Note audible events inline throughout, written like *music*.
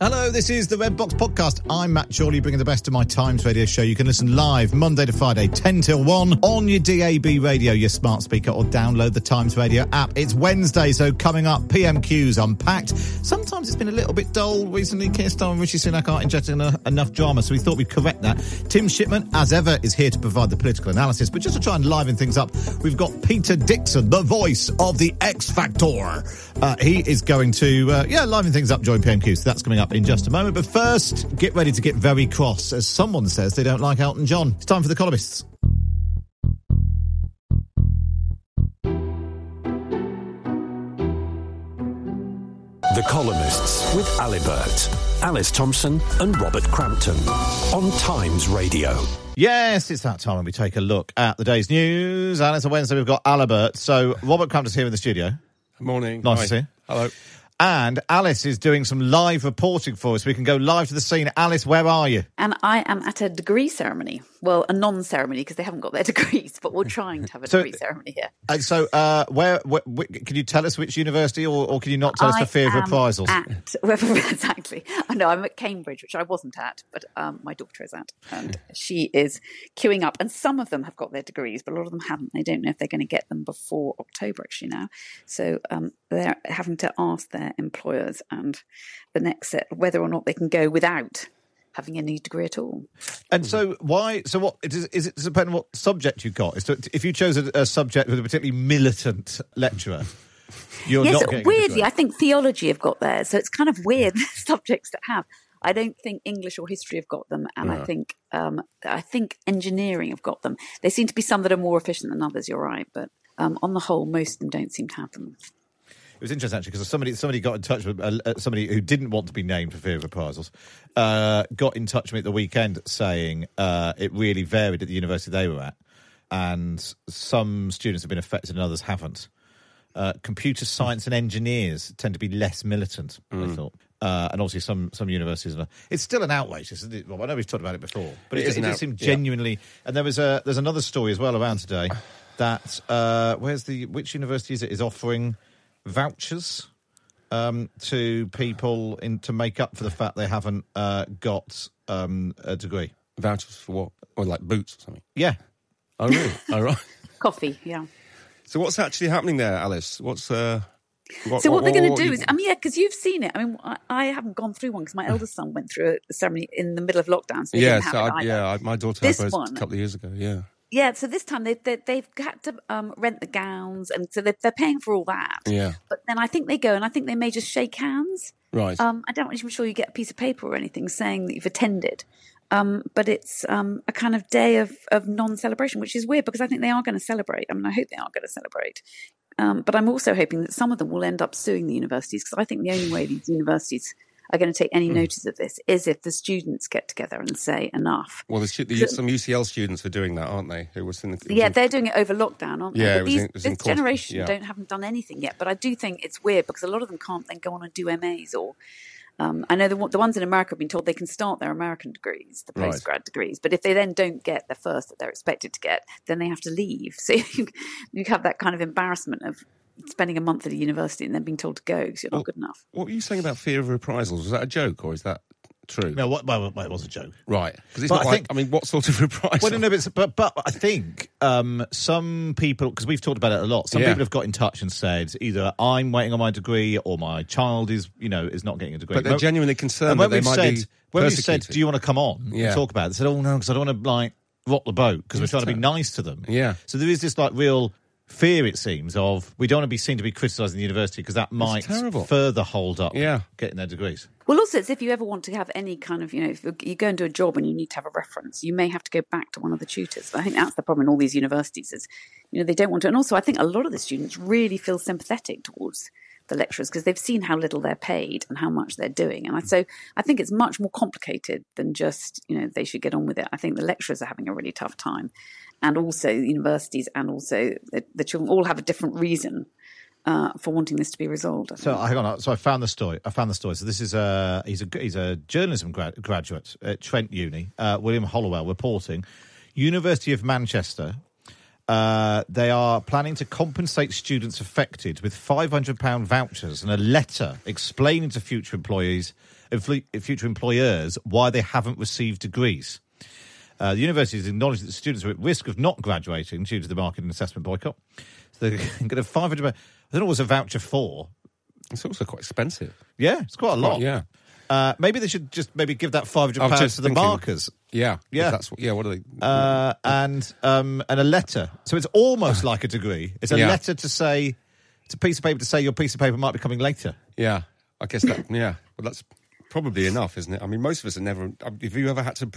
Hello, this is the Red Box Podcast. I'm Matt Chorley, bringing the best of my Times radio show. You can listen live Monday to Friday, 10 till 1 on your DAB radio, your smart speaker, or download the Times radio app. It's Wednesday, so coming up, PMQ's Unpacked. Sometimes it's been a little bit dull recently. Keir Starmer and Rishi Sunak aren't injecting enough, enough drama, so we thought we'd correct that. Tim Shipman, as ever, is here to provide the political analysis, but just to try and liven things up, we've got Peter Dickson, the voice of the X Factor. Uh, he is going to, uh, yeah, liven things up join PMQ, so that's coming up in just a moment. But first, get ready to get very cross, as someone says they don't like Elton John. It's time for the columnists. The Columnists with Alibert, Alice Thomson, and Robert Crampton on Times Radio. Yes, it's that time when we take a look at the day's news. And it's a Wednesday, we've got Alibert. So Robert Crampton's here in the studio. Morning. Nice Hi. to see you. Hello. And Alice is doing some live reporting for us. We can go live to the scene. Alice, where are you? And I am at a degree ceremony. Well, a non-ceremony because they haven't got their *laughs* degrees, but we're trying to have a So- degree ceremony here. And so, uh, where, where, wh- can you tell us which university, or, or can you not tell us I for fear of reprisals? At, *laughs* well, exactly. I know I'm at Cambridge, which I wasn't at, but um, my daughter is at, and she is queuing up. And some of them have got their degrees, but a lot of them haven't. They don't know if they're going to get them before October actually now. So um, they're having to ask their employers and the next set whether or not they can go without having any degree at all. And so, why? So, what is, is it? Depending on what subject you got. Is if you chose a, a subject with a particularly militant lecturer, you're yes, not getting weirdly. I think theology have got theirs, so it's kind of weird *laughs* subjects to have. I don't think English or history have got them, and I think um, I think engineering have got them. They seem to be some that are more efficient than others. You're right, but um, on the whole, most of them don't seem to have them. It was interesting actually because somebody somebody got in touch with uh, uh, somebody who didn't want to be named for fear of reprisals. Uh, got in touch with me at the weekend saying uh, it really varied at the university they were at, and some students have been affected and others haven't. Uh, computer science and engineers tend to be less militant. I thought. Uh, and obviously, some some universities are. It's still an outrage, isn't it? Well, I know we've talked about it before, but It it, it, does seem yeah. genuinely. And there was a there's another story as well around today *sighs* that uh, where's the which university is it is offering vouchers um, to people in to make up for the fact they haven't uh, got um, a degree. Vouchers for what? Or like boots or something? Yeah, Oh, really? *laughs* oh, right. Coffee, yeah. So what's actually happening there, Alice? What's uh? What, So what, they're going to do you- is, I mean, yeah, because you've seen it. I mean, I, I haven't gone through one because my *sighs* eldest son went through a ceremony in the middle of lockdown, so yeah, so I, yeah, I, my daughter This had one- a couple of years ago. Yeah, Yeah, so this time they, they, they've had to um, rent the gowns, and so they're, they're paying for all that. yeah, But then I think they go, and I think they may just shake hands. right. Um, I don't even sure you get a piece of paper or anything saying that you've attended. Um, but it's um, a kind of day of, of non-celebration, which is weird because I think they are going to celebrate. I mean, I hope they are going to celebrate. Um, but I'm also hoping that some of them will end up suing the universities because I think the only way these universities are going to take any notice of this is if the students get together and say enough. well, there's, there's some UCL students are doing that, aren't they? Who was in the Yeah, they're doing it over lockdown, aren't they? Yeah, these, in- it this course- generation yeah. don't haven't done anything yet. But I do think it's weird because a lot of them can't then go on and do MAs or. Um, I know the, the ones in America have been told they can start their American degrees, the Right. postgrad degrees, but if they then don't get the first that they're expected to get, then they have to leave. *laughs* So you, you have that kind of embarrassment of spending a month at a university and then being told to go because you're not Well, good enough. What were you saying about fear of reprisals? Was that a joke or is that true? No, what, well, well, it was a joke. Right. Because it's But not I like, think- I mean, what sort of *laughs* reprisal? Well, no, no, but, it's- but but I think um, some people because we've talked about it a lot. Some Yeah. people have got in touch and said either I'm waiting on my degree or my child is you know is not getting a degree. But they're When- genuinely concerned when that they we've might said be when we said, do you want to come on Yeah. and talk about it? They said, oh no, because I don't want to like rock the boat because we're trying to be nice to them. Yeah. So there is this like real fear, it seems, of we don't want to be seen to be criticising the university because that might further hold up Yeah. getting their degrees. Well, also, it's if you ever want to have any kind of, you know, if you go and do a job and you need to have a reference, you may have to go back to one of the tutors. I think that's the problem in all these universities is, you know, they don't want to. And also, I think a lot of the students really feel sympathetic towards the lecturers because they've seen how little they're paid and how much they're doing. And I, so I think it's much more complicated than just, you know, they should get on with it. I think the lecturers are having a really tough time. And also universities and also the, the children all have a different reason uh, for wanting this to be resolved. I So hang on. So I found the story. I found the story. So this is a he's a he's a journalism grad, graduate at Trent Uni. Uh, William Hollowell reporting. University of Manchester. Uh, they are planning to compensate students affected with five hundred pound vouchers and a letter explaining to future employees, future employers, why they haven't received degrees. Uh, the university has acknowledged that students are at risk of not graduating due to the market and assessment boycott. So they're *laughs* going to 500. I don't know what was a voucher for. It's also quite expensive. Yeah, it's quite a lot. yeah. Uh, maybe they should just maybe give that 500 pounds to the thinking- markers. Yeah. Yeah. That's what, yeah. What are they? Uh, and um, and a letter. So it's almost like a degree. It's a Yeah. letter to say, it's a piece of paper to say your piece of paper might be coming later. yeah. I guess that. Yeah. Well, that's probably enough, isn't it? I mean, most of us have never. Have you ever had to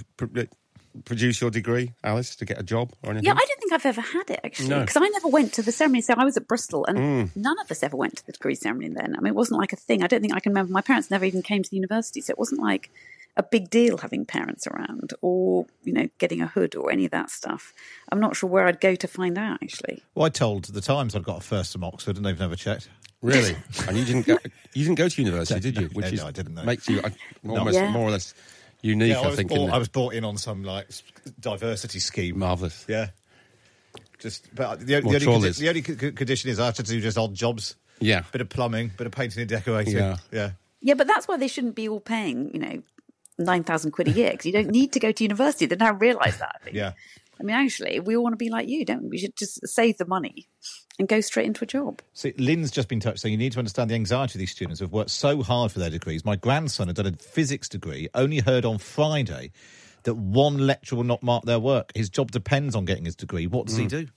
produce your degree, Alice, to get a job or anything? Yeah, I don't think I've ever had it actually, No. Mm. because I never went to the ceremony. So I was at Bristol, and none of us ever went to the degree ceremony then. I mean, it wasn't like a thing. I don't think I can remember. My parents never even came to the university, so it wasn't like a big deal having parents around, or you know, getting a hood or any of that stuff. I'm not sure where I'd go to find out actually. Well, I told the Times I'd got a first from Oxford and they've never checked. Really? *laughs* and you didn't go? You didn't go to university, did you? No, no, I didn't, no. makes you uh, almost Yeah. more or less unique. I, I was think. bought, in I was brought in on some like diversity scheme. marvelous. Yeah. Just, but uh, the, the, More only, condi- the only c- condition is I have to do just odd jobs. Yeah. Bit of plumbing, bit of painting and decorating. Yeah. Yeah. Yeah, but that's why they shouldn't be all paying, you know, nine thousand quid a year because you don't need to go to university. They now realise that. I think. Yeah. I mean, actually, we all want to be like you, don't we? We should just save the money and go straight into a job. See, Lynn's just been touched saying you need to understand the anxiety of these students who have worked so hard for their degrees. My grandson had done a physics degree, only heard on Friday that one lecturer will not mark their work. His job depends on getting his degree. What does he do?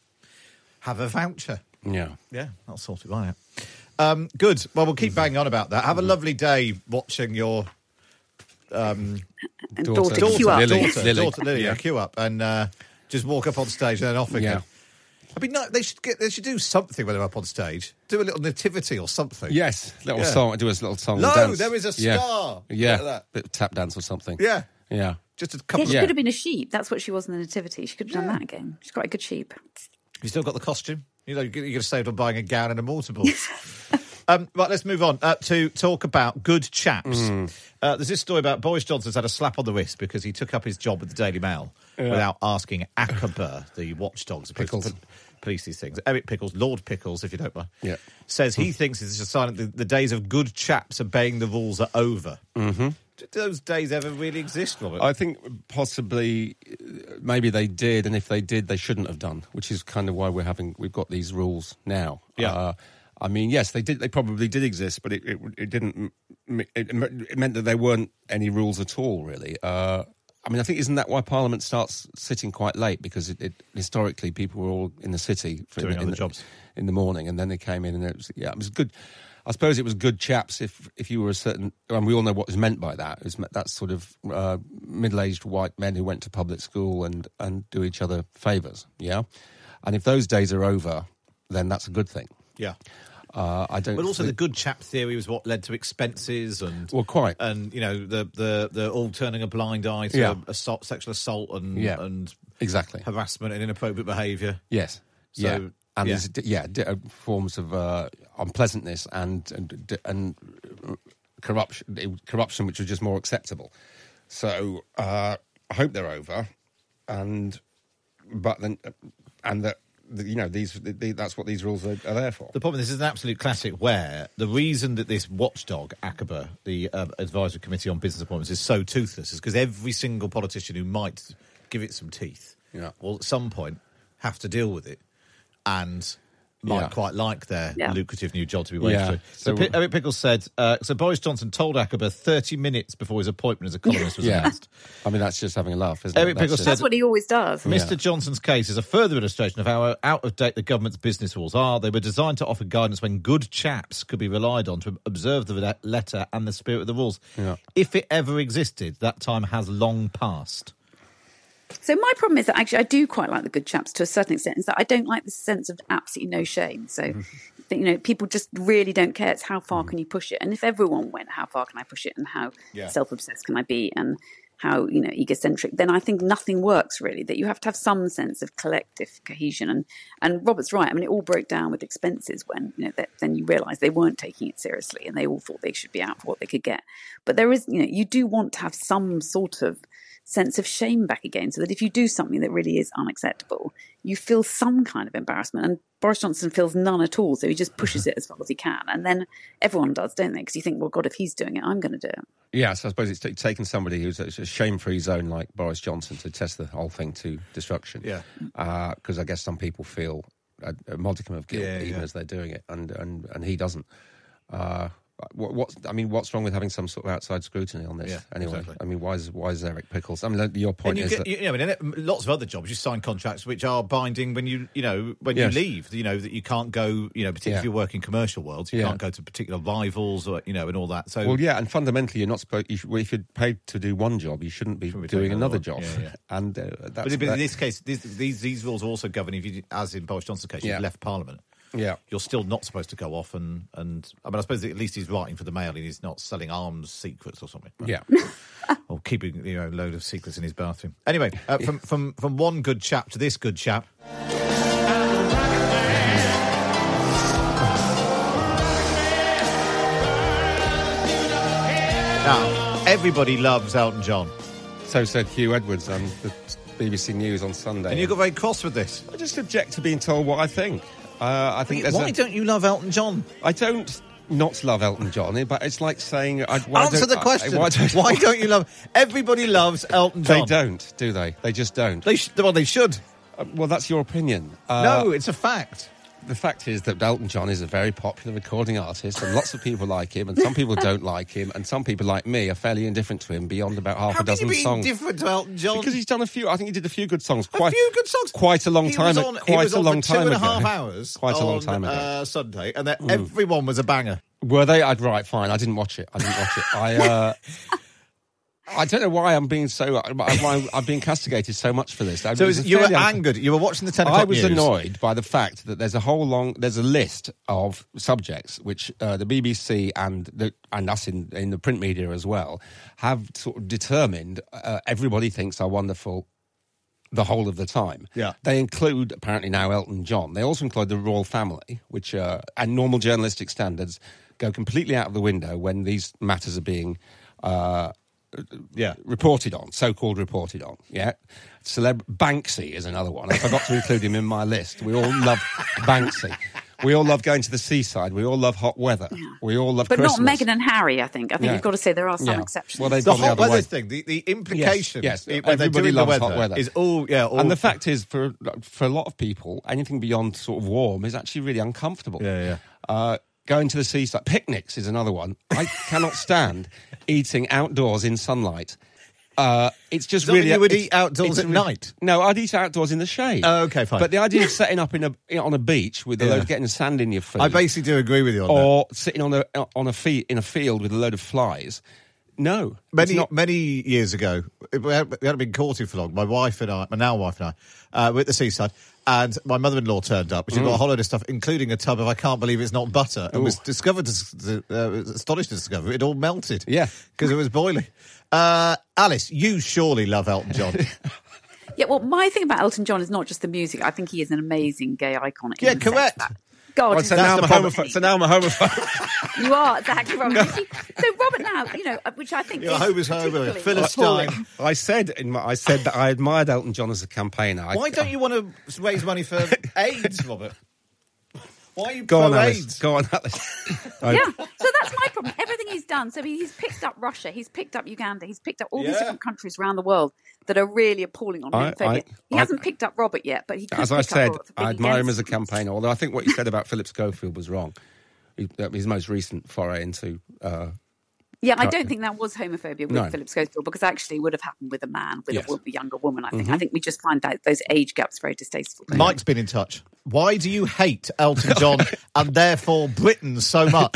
Have a voucher. Yeah. Yeah, I'll sort it right out. Um, good. Well, we'll keep banging on about that. Have a lovely day watching your And Daughter. daughter, Daughter, queue up. Lily. daughter, Lily. daughter Lily, yeah. Yeah. queue up and uh, just walk up on stage and then off again. Yeah. I mean, no, they should get. They should do something when they're up on stage. Do a little nativity or something. Yes, little Yeah. song. Do a little song. No, dance. there is a star. Yeah, Like that. bit of tap dance or something. Yeah. yeah. Just a couple. Yeah, couple. she of... could have been a sheep. That's what she was in the nativity. She could have done that again. She's quite a good sheep. You still got the costume. You know, you could have saved on buying a gown and a mortarboard. *laughs* um, right, let's move on uh, to talk about good chaps. Mm. Uh, there's this story about Boris Johnson's had a slap on the wrist because he took up his job with the Daily Mail without asking ACOBA, the watchdogs, Pickles. pol- police these things. Eric Pickles, Lord Pickles, if you don't mind, Yeah. says he thinks it's a sign that the, the days of good chaps obeying the rules are over. Mm-hmm. Do those days ever really exist, Robert? I think possibly, uh, maybe they did, and if they did, they shouldn't have done. Which is kind of why we're having we've got these rules now. Yeah. Uh, I mean, yes, they did. They probably did exist, but it it, it didn't. It, it meant that there weren't any rules at all, really. Uh, I mean, I think isn't that why Parliament starts sitting quite late because it, it, historically people were all in the city for, Doing in, other the, jobs. in the morning, and then they came in, and it was yeah, it was good. I suppose it was good chaps if if you were a certain, and we all know what was meant by that. It was that sort of uh, middle-aged white men who went to public school and and do each other favours. Yeah, and if those days are over, then that's a good thing. Yeah. Uh, I don't. But also, the good chap theory was what led to expenses and Well, quite. and you know the the the all turning a blind eye to Yeah. assault, sexual assault, and Yeah. and exactly. harassment and inappropriate behaviour. Yes. So, yeah. And yeah. yeah, uh, forms of uh, unpleasantness and and and corruption, corruption, which was just more acceptable. So uh, I hope they're over, and but then and that you know these the, that's what these rules are, are there for. The problem is, this is an absolute classic where the reason that this watchdog, ACOBA, the uh, Advisory Committee on Business Appointments, is so toothless is because every single politician who might give it some teeth Yeah. will at some point have to deal with it and might Yeah. quite like their Yeah. lucrative new job to be waged Yeah. through. So, So- Pi- Eric Pickles said, uh, so Boris Johnson told ACOBA 30 minutes before his appointment as a columnist was yeah, announced. I mean that's just having a laugh, isn't Eric it? Pickles just- said- That's what he always does. Mr. Johnson's case is a further illustration of how out of date the government's business rules are. They were designed to offer guidance when good chaps could be relied on to observe the letter and the spirit of the rules. Yeah. If it ever existed, that time has long passed. So my problem is that actually I do quite like the good chaps to a certain extent. Is that I don't like the sense of absolutely no shame. So mm-hmm. that, you know, people just really don't care. It's how far mm-hmm. can you push it? And if everyone went, how far can I push it? And how Yeah. self-obsessed can I be? And how you know egocentric? Then I think nothing works really. That you have to have some sense of collective cohesion. And and Robert's right. I mean, it all broke down with expenses when you know that, then you realise they weren't taking it seriously, and they all thought they should be out for what they could get. But there is, you know, you do want to have some sort of sense of shame back again so that if you do something that really is unacceptable, you feel some kind of embarrassment. And Boris Johnson feels none at all. So he just pushes it as far as he can. And then everyone does, don't they? Because you think, well, God, if he's doing it, I'm going to do it. Yes, I suppose it's t- taken somebody who's a, a shame-free zone like Boris Johnson to test the whole thing to destruction. Yeah. because I guess some people feel a, a modicum of guilt Yeah, even yeah. as they're doing it, and and and he doesn't. Uh, what, what's I mean, what's wrong with having some sort of outside scrutiny on this? Yeah, anyway, exactly. I mean, why is why is Eric Pickles? I mean, your point you is get, that you know, I mean, in lots of other jobs, you sign contracts which are binding when you, you know, when Yes. you leave. You know that you can't go, you know, particularly Yeah. if you work in commercial worlds, you Yeah. can't go to particular rivals or you know, and all that. So, Well, yeah, and fundamentally, you're not supposed. You should, well, if you're paid to do one job, you shouldn't be, Shouldn't be doing doing another job. Yeah. *laughs* And uh, that's but, but in this case, these, these these rules also govern if you, as in Boris Johnson's case, you've left Parliament. Yeah, You're still not supposed to go off and and I mean, I suppose at least he's writing for the Mail and he's not selling arms secrets or something. yeah. *laughs* or keeping you know a load of secrets in his bathroom. Anyway, uh, from from from one good chap to this good chap. Now, everybody loves Elton John, so said Huw Edwards on the BBC News on Sunday. and you got very cross with this. I just object to being told what I think. Uh, I think Why a- don't you love Elton John? I don't not love Elton John, but it's like saying I, why Answer don't- the I- question. why, *laughs* don't, you love? Everybody loves Elton They don't, do they? They just don't. They sh- well, they should. Uh, well, that's your opinion. Uh, no, it's a fact. The fact is that Elton John is a very popular recording artist, and lots of people like him, and some people don't like him, and some people like me are fairly indifferent to him beyond about half How a can you dozen be songs. to Elton John? Because he's done a few. I think he did a few good songs. A Quite few good songs. Quite a long He time. was on- quite was a long time two and a ago. half hours. Quite a long time ago. Hmm. Uh, Sunday, and then everyone was a banger. Were they? I'd right. Fine. I didn't watch it. I didn't watch it. I. Uh, *laughs* I don't know why I'm being so. Why I'm being castigated so much for this. I- So was you were angered. You were watching the ten I was news. annoyed by the fact that there's a whole long there's a list of subjects which uh, the BBC and the and us in in the print media as well have sort of determined uh, everybody thinks are wonderful the whole of the time. Yeah. They include apparently now Elton John. They also include the royal family, which uh, and normal journalistic standards go completely out of the window when these matters are being uh, Yeah. reported on, so-called reported on. Yeah, Celeb Banksy is another one. I forgot to include him in my list. We all love Banksy. We all love going to the seaside. We all love hot weather. We all love But Christmas. not Meghan and Harry, I think. I think Yeah. you've got to say there are some Yeah. exceptions. Well, they've The gone the hot other weather way. thing, the, the implication Yes, yes. when they're Everybody doing the loves weather, hot weather. is all yeah. All, and the fact is, for for a lot of people, anything beyond sort of warm is actually really uncomfortable. Yeah, yeah. Uh, going to the seaside, picnics is another one. I cannot stand eating outdoors in sunlight. Uh, it's just really. you would eat outdoors at night? No, I'd eat outdoors in the shade. Oh, okay, fine. But the idea of setting up in a on a beach with a Yeah. load getting sand in your feet, I basically do agree with you on that. or sitting on a on a fe- in a field with a load of flies. No, Many not- many years ago, we hadn't we hadn't been courting for long. My wife and I, my now wife and I, uh, were at the seaside, and my mother-in-law turned up. She Mm. got a whole load of stuff, including a tub of I can't believe it's not butter, and was discovered, uh, astonished to discover it all melted. Yeah. because it was boiling. Uh, Alice, you surely love Elton John. *laughs* Yeah, well, my thing about Elton John is not just the music. I think he is an amazing gay icon. Yeah, correct. that God, Oh, so, now I'm a the homophobe. so *laughs* now I'm a homophobe. you are exactly wrong. You see- so Robert now, you know, uh, which I think You're is homophobe, Philistine. I said in my, I said that I admired Elton John as a campaigner. I- Why don't you want to raise money for *laughs* AIDS, Robert? Why are you Go on, pro Alice. AIDS? Go on, Alice. *laughs* Yeah, so that's my problem. Everything he's done. So he's picked up Russia, he's picked up Uganda, he's picked up all these different countries around the world that are really appalling on I- homophobia. I- he I- hasn't picked up Robert yet, but he could As I pick up said, Robert for I admire him as a campaigner. Although I think what he said about Philip Schofield was wrong. He, that was his most recent foray into. Uh, Yeah, I don't think that was homophobia with No. Philip Schofield because actually it would have happened with a man, with Yes. a, wo- younger woman. I think. Mm-hmm. I think we just find out those age gaps very distasteful. Mike's been in touch. Why do you hate Elton John *laughs* and therefore Britain so much?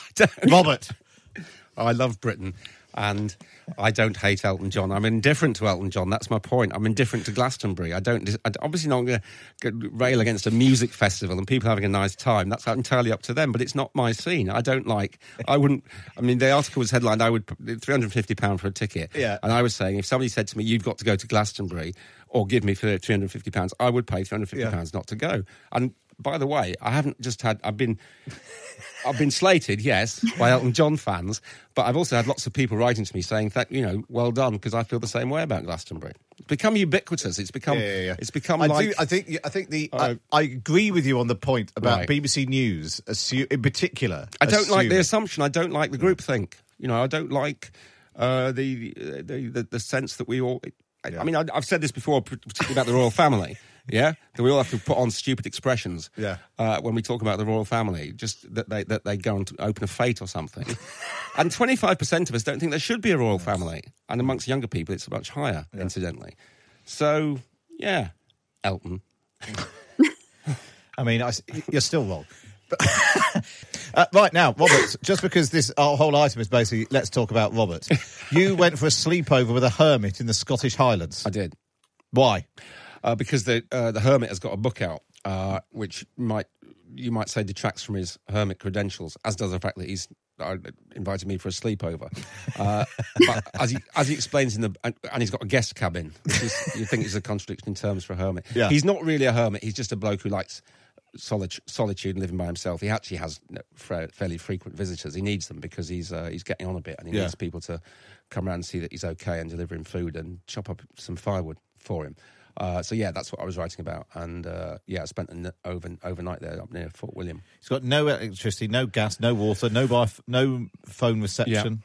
*laughs* Robert. *laughs* I love Britain, and I don't hate Elton John. I'm indifferent to Elton John. That's my point. I'm indifferent to Glastonbury. I don't. I'm obviously not going to rail against a music festival and people having a nice time. That's entirely up to them. But it's not my scene. I don't like. I wouldn't. I mean, the article was headlined. I would 350 pound for a ticket. Yeah. And I was saying, if somebody said to me, "You've got to go to Glastonbury," or give me for 350 pounds, I would pay 350 pounds not to go. And by the way, I haven't just had. I've been. I've been slated, yes, by Elton John fans, but I've also had lots of people writing to me saying that you know, well done, because I feel the same way about Glastonbury. It's become ubiquitous. It's become. Yeah, yeah, yeah. It's become I like. do. I think. I think the. Uh, I, I agree with you on the point about Right. BBC News, in particular. I don't like the assumption. I don't like the group think. You know, I don't like uh, the, the the the sense that we all. I, I mean, I, I've said this before, particularly about the royal family. Yeah, that we all have to put on stupid expressions. Yeah. uh, when we talk about the royal family, just that they that they go and open a fete or something. *laughs* and twenty five percent of us don't think there should be a royal family, and amongst younger people, it's much higher. Incidentally, so yeah, Elton. *laughs* I mean, I, you're still wrong. *laughs* uh, right now, Robert, just because this our whole item is basically let's talk about Robert. You went for a sleepover with a hermit in the Scottish Highlands. I did. Why? Uh, because the uh, the hermit has got a book out, uh, which might you might say detracts from his hermit credentials, as does the fact that he's uh, invited me for a sleepover. Uh, but as he as he explains in the and, and he's got a guest cabin, which is, you think is a contradiction in terms for a hermit. Yeah. He's not really a hermit. He's just a bloke who likes. Solitude, solitude and living by himself. He actually has you know, fra- fairly frequent visitors. He needs them because he's uh, he's getting on a bit, and he Yeah. needs people to come around and see that he's okay and deliver him food and chop up some firewood for him. Uh, so yeah, that's what I was writing about, and uh, yeah, I spent an over, overnight there up near Fort William. He's got no electricity, no gas, no water, no no phone reception.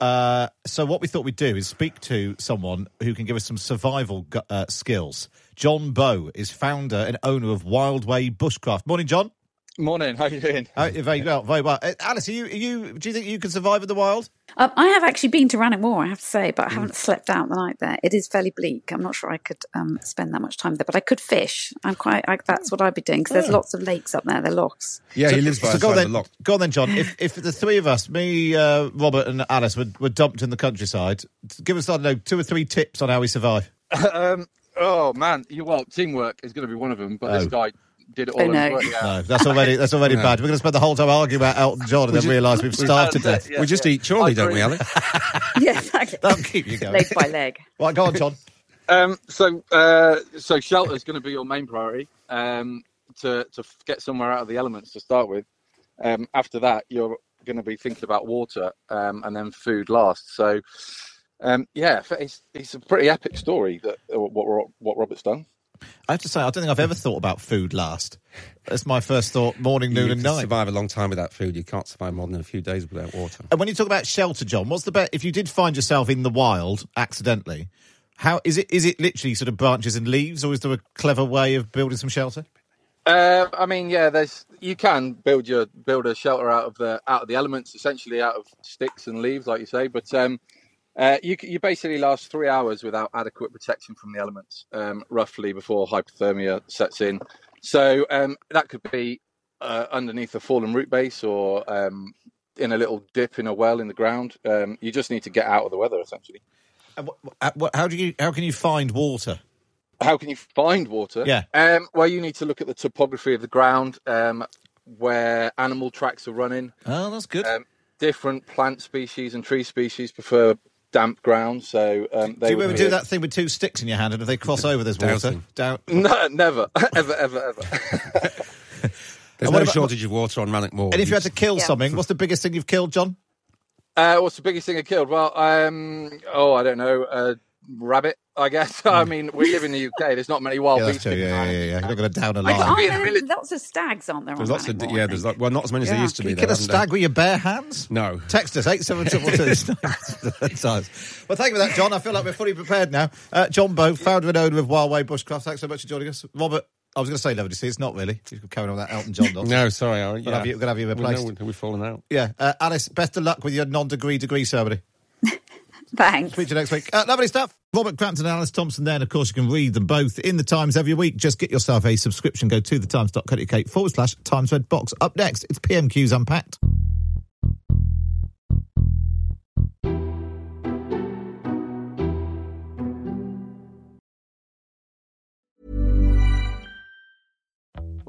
Uh, so what we thought we'd do is speak to someone who can give us some survival gu- uh, skills. John Bow is founder and owner of Wild Way Bushcraft. Morning, John. Morning, how are you doing? Uh, very well, very well. Uh, Alice, are you, are you? Do you think you can survive in the wild? Um, I have actually been to Rannoch Moor, I have to say, Mm. but I haven't slept out the night there. It is fairly bleak. I'm not sure I could um, spend that much time there, but I could fish. I'm quite. I, that's what I'd be doing because there's lots of lakes up there. They're lochs. Yeah, he lives by so the go on then, the loch. Go on then, John. If if the three of us, me, uh, Robert, and Alice, were, were dumped in the countryside, give us I don't know two or three tips on how we survive. *laughs* um, oh man, you well, teamwork is going to be one of them, but Oh. this guy did it all. On no. yeah. No, that's already that's already No. *laughs* bad. We're going to spend the whole time arguing about Elton John and then realise we've starved to death. yeah, we just yeah. eat chorley, don't we, agree. Alex? *laughs* *laughs* yeah, exactly. That'll keep you going. leg by leg. Right, go on, John. Um, so, uh, so shelter is going to be your main priority. Um, to to get somewhere out of the elements to start with. Um, after that, you're going to be thinking about water, um, and then food last. So, um, yeah, it's it's a pretty epic story that uh, what what Robert's done. I have to say, I don't think I've ever thought about food last. That's my first thought: morning, noon, you and can night. survive a long time without food. You can't survive more than a few days without water. And when you talk about shelter, John, what's the best? If you did find yourself in the wild accidentally, how is it? Is it literally sort of branches and leaves, or is there a clever way of building some shelter? Uh, I mean, yeah, there's you can build your build a shelter out of the out of the elements, essentially out of sticks and leaves, like you say. But um, uh, you you basically last three hours without adequate protection from the elements, um, roughly before hypothermia sets in. So um, that could be uh, underneath a fallen root base or um, in a little dip in a well in the ground. Um, you just need to get out of the weather, essentially. What, what, how do you? How can you find water? How can you find water? Yeah. Um, well, you need to look at the topography of the ground, um, where animal tracks are running. Oh, that's good. Um, different plant species and tree species prefer damp ground, so um, they do you ever do that thing with two sticks in your hand, and if they cross over, there's water? Dowsing. Down. No, never, *laughs* ever, ever, ever. *laughs* There's And no about- shortage of water on Rannoch Moor. And if you had to kill Yeah. something, what's the biggest thing you've killed, John? Uh, what's the biggest thing I killed? Well, um, oh, I don't know, a rabbit. I guess. *laughs* I mean, we live in the UK. There's not many wild Yeah, beasts. Yeah, yeah, yeah, yeah. You're not going to down a I line. can't be in a Aren't there village. lots of stags, aren't there? There's on lots of yeah. There's think? like, well, not as many as there used to Can be. you there, kill a haven't there? stag with your bare hands? *laughs* No. Text us, 87222. *laughs* well, thank you for that, John. I feel like we're fully prepared now. Uh, John Bow, founder and owner of Wildway Bushcraft. Thanks so much for joining us. Robert, I was going to say lovely to see. It's not really. You're carrying on with that Elton John nonsense. No, sorry, Aaron. We'll yeah. have you- we'll have you Well, replaced. no, we've fallen out. Yeah. Uh, Alice, best of luck with your non-degree degree ceremony. Thanks. Speak to you next week. Uh, lovely stuff. Robert Crampton and Alice Thomson there. And of course, you can read them both in the Times every week. Just get yourself a subscription. Go to thetimes.co.uk forward slash Times Red Box. Up next, it's PMQ's Unpacked.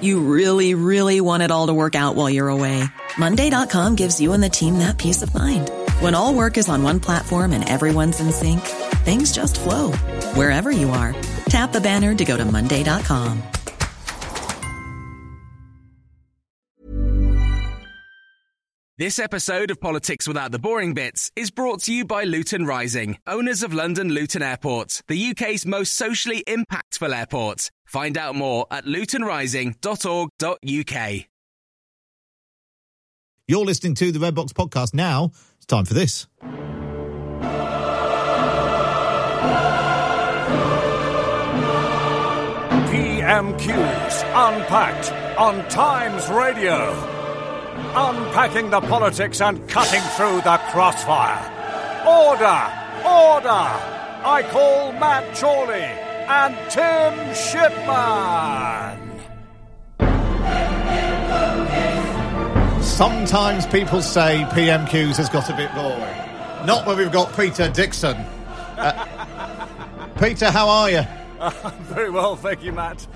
You really, really want it all to work out while you're away. Monday.com gives you and the team that peace of mind. When all work is on one platform and everyone's in sync, things just flow wherever you are. Tap the banner to go to Monday.com. This episode of Politics Without the Boring Bits is brought to you by Luton Rising, owners of London Luton Airport, the UK's most socially impactful airport. Find out more at lutonrising.org.uk. You're listening to the Red Box podcast. Now it's time for this. PMQs Unpacked on Times Radio. Unpacking the politics and cutting through the crossfire. Order! Order! I call Matt Chorley and Tim Shipman. Sometimes people say PMQs has got a bit boring. Not when we've got Peter Dickson. Uh, *laughs* Peter, how are you? *laughs* Very well, thank you, Matt.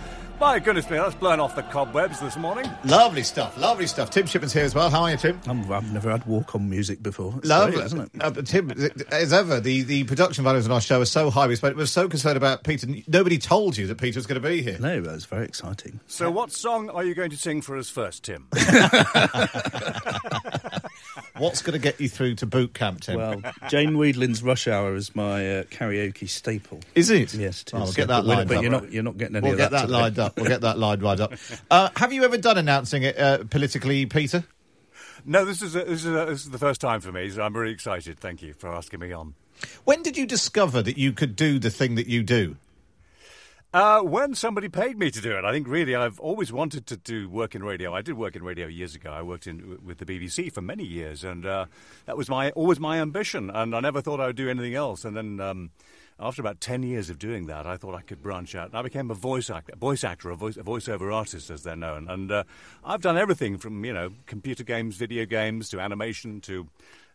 My goodness me, that's blown off the cobwebs this morning. Lovely stuff, lovely stuff. Tim Shipman's here as well. How are you, Tim? I'm, I've never had walk-on music before. It's Lovely, great, isn't it? Uh, Tim, as ever, the, the production values on our show are so high. We spent, we're so concerned about Peter. Nobody told you that Peter was going to be here. No, but was very exciting. So, what song are you going to sing for us first, Tim? *laughs* *laughs* What's going to get you through to boot camp, Tim? Well, Jane Wiedlin's "Rush Hour" is my uh, karaoke staple. is it? Yes, it Oh, we'll get that but, lined but up. you're not you're not getting any We'll of get that, that today. lined up. We'll get that lined right up. Uh, have you ever done announcing it uh, politically, Peter? No, this is a, this is a, this is the first time for me, so I'm very excited. Thank you for asking me on. When did you discover that you could do the thing that you do? Uh, when somebody paid me to do it, I think really I've always wanted to do work in radio. I did work in radio years ago. I worked in with the BBC for many years, and uh, that was my always my ambition. And I never thought I would do anything else. And then um, after about ten years of doing that, I thought I could branch out. And I became a voice actor, voice actor, a, voice, a voiceover artist, as they're known. And uh, I've done everything from you know computer games, video games, to animation, to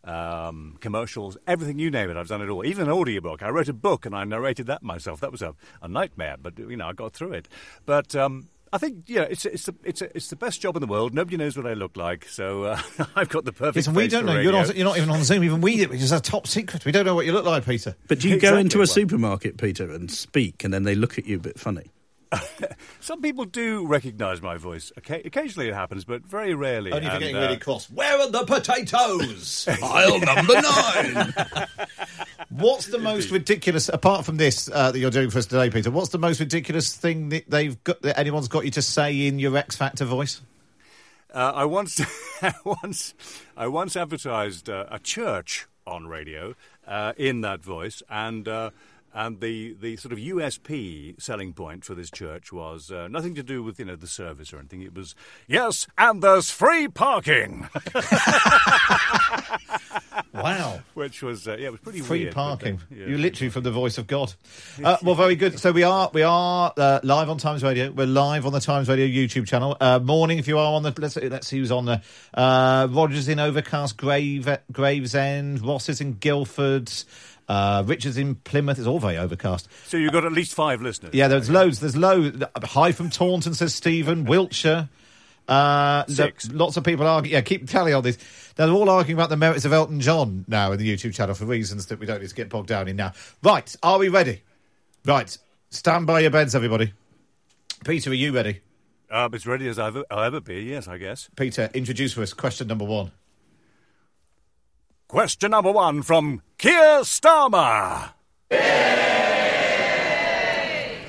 um, commercials, everything you name it, I've done it all. Even an audiobook. I wrote a book and I narrated that myself. That was a, a nightmare, but you know I got through it. But um, I think yeah, it's it's the it's a, it's the best job in the world. Nobody knows what I look like, so uh, *laughs* I've got the perfect. Listen, we face don't for know. You're not, you're not even on Zoom. Even we do. It's a top secret. We don't know what you look like, Peter. But do you go into a supermarket, Peter, and speak, and then they look at you a bit funny? *laughs* Some people do recognise my voice. Occa- Occasionally it happens, but very rarely. Only if you're And, getting uh, really cross. Where are the potatoes? *laughs* Aisle number nine. *laughs* what's the most ridiculous, apart from this uh, that you're doing for us today, Peter? What's the most ridiculous thing that they've got that anyone's got you to say in your X Factor voice? Uh, I once, once, I once advertised uh, a church on radio uh, in that voice, and uh, And the, the sort of USP selling point for this church was uh, nothing to do with you know the service or anything. It was yes, and there's free parking. *laughs* Wow. Which was uh, yeah, it was pretty Free weird. but, uh, parking. yeah. You literally from the voice of God. *laughs* Uh, well, very good. So we are we are uh, live on Times Radio. We're live on the Times Radio YouTube channel. Uh, morning, if you are on the let's let's see who's on there. Uh, Rogers in Overcast, Grave Gravesend, Ross is in Guildford. Uh, Richard's in Plymouth. It's all very overcast. So you've got at least five listeners. Yeah, there's loads. There's loads. Hi from Taunton, says Stephen. Wiltshire. Uh, Six. lots of people argue. Yeah, keep tally on this. They're all arguing about the merits of Elton John now in the YouTube channel for reasons that we don't need to get bogged down in now. Right, are we ready? Right, stand by your beds, everybody. Peter, are you ready? As ready as I've, I'll ever be. Yes, I guess. Peter, introduce for us question number one. Question number one from Keir Starmer.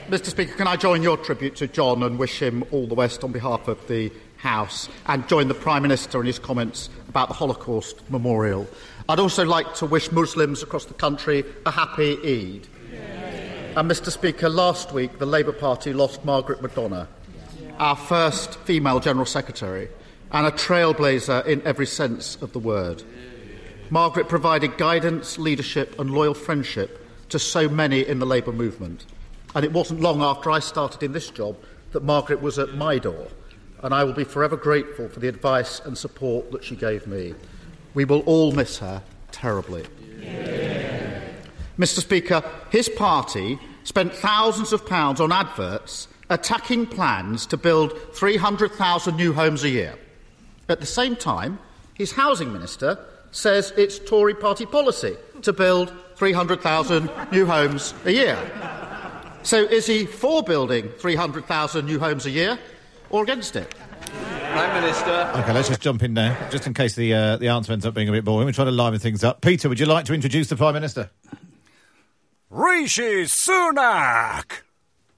Mr. Speaker, can I join your tribute to John and wish him all the best on behalf of the House and join the Prime Minister in his comments about the Holocaust Memorial? I'd also like to wish Muslims across the country a happy Eid. And Mr. Speaker, last week the Labour Party lost Margaret McDonagh, our first female General Secretary, and a trailblazer in every sense of the word. Margaret provided guidance, leadership, and loyal friendship to so many in the Labour movement. And it wasn't long after I started in this job that Margaret was at my door, and I will be forever grateful for the advice and support that she gave me. We will all miss her terribly. Mr. Speaker, his party spent thousands of pounds on adverts attacking plans to build 300,000 new homes a year. At the same time, his housing minister says it's Tory party policy to build 300,000 new homes a year. So is he for building 300,000 new homes a year or against it? Prime Minister. Okay, let's just jump in there, just in case the uh, the answer ends up being a bit boring. We're trying to liven things up. Peter, would you like to introduce the Prime Minister? Rishi Sunak.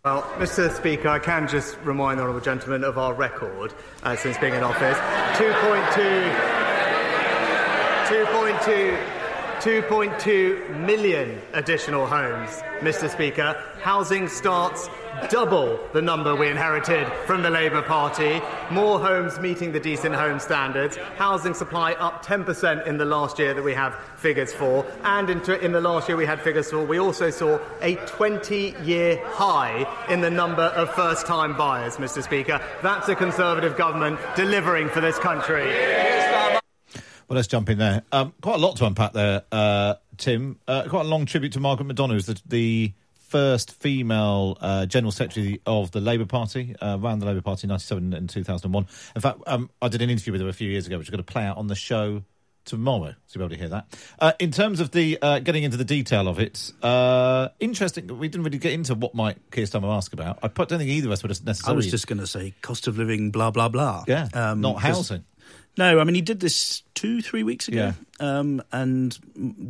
Well, Mr. Speaker, I can just remind the Honourable Gentleman of our record uh, since being in office 2.2 2.2 2.2 million additional homes, Mr. Speaker. Housing starts double the number we inherited from the Labour Party. More homes meeting the decent home standards. Housing supply up 10% in the last year that we have figures for. And in the last year we had figures for, we also saw a 20 year high in the number of first time buyers, Mr. Speaker. That's a Conservative government delivering for this country. Well, let's jump in there. Um, quite a lot to unpack there, uh, Tim. Uh, quite a long tribute to Margaret McDonagh, who's the, the first female uh, General Secretary of the Labour Party, uh, ran the Labour Party in 97 and 2001. In fact, um, I did an interview with her a few years ago, which we're going to play out on the show tomorrow, so you'll be able to hear that. Uh, in terms of the uh, getting into the detail of it, uh, interesting, we didn't really get into what might Keir Starmer ask about. I don't think either of us would have I was just going to say cost of living, blah blah blah. Yeah, not 'cause- housing. No, I mean he did this two, three weeks ago, Yeah. um, and